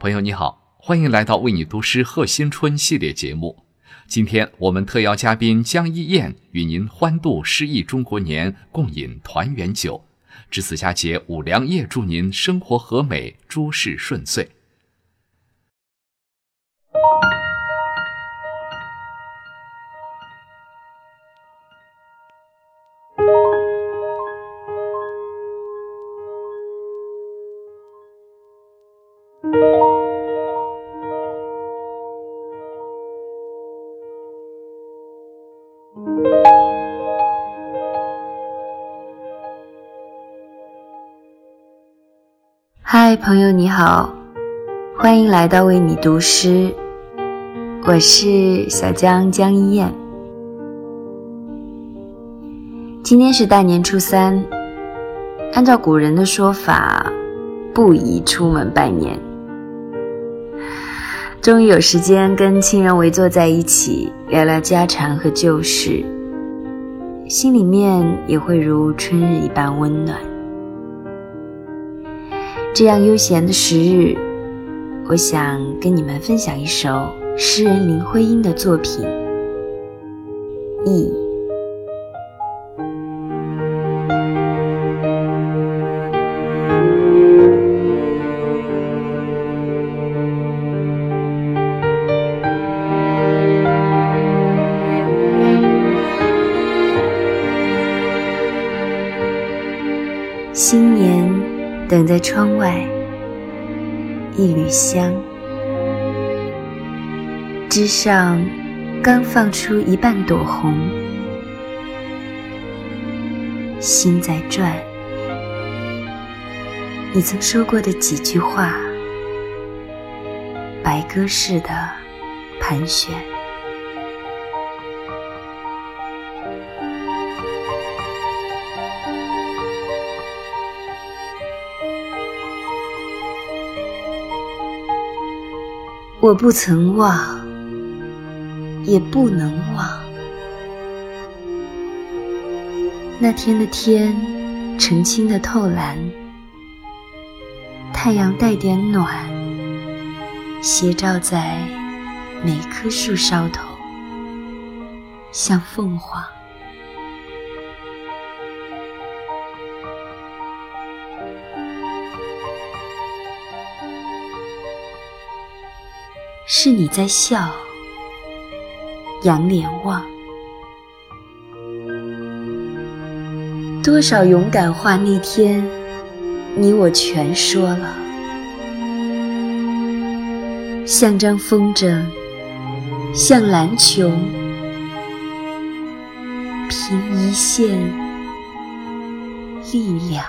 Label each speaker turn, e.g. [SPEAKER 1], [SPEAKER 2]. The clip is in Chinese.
[SPEAKER 1] 朋友你好，欢迎来到为你读诗贺新春系列节目。今天我们特邀嘉宾江一燕与您欢度诗意中国年，共饮团圆酒。值此佳节，五粮液祝您生活和美，诸事顺遂。
[SPEAKER 2] 嗨，朋友你好，欢迎来到为你读诗，我是小江江一燕。今天是大年初三，按照古人的说法，不宜出门拜年。终于有时间跟亲人围坐在一起聊聊家常和旧事，心里面也会如春日一般温暖。这样悠闲的时日，我想跟你们分享一首诗人林徽因的作品《忆》。新年等在窗外，一缕香，枝上刚放出一半朵红，心在转，你曾说过的几句话，白鸽似的盘旋。我不曾忘，也不能忘。那天的天，澄清的透蓝，太阳带点暖，斜照在每棵树梢头，像凤凰。是你在笑，仰脸望，多少勇敢话那天，你我全说了，像张风筝，像篮球，凭一线力量。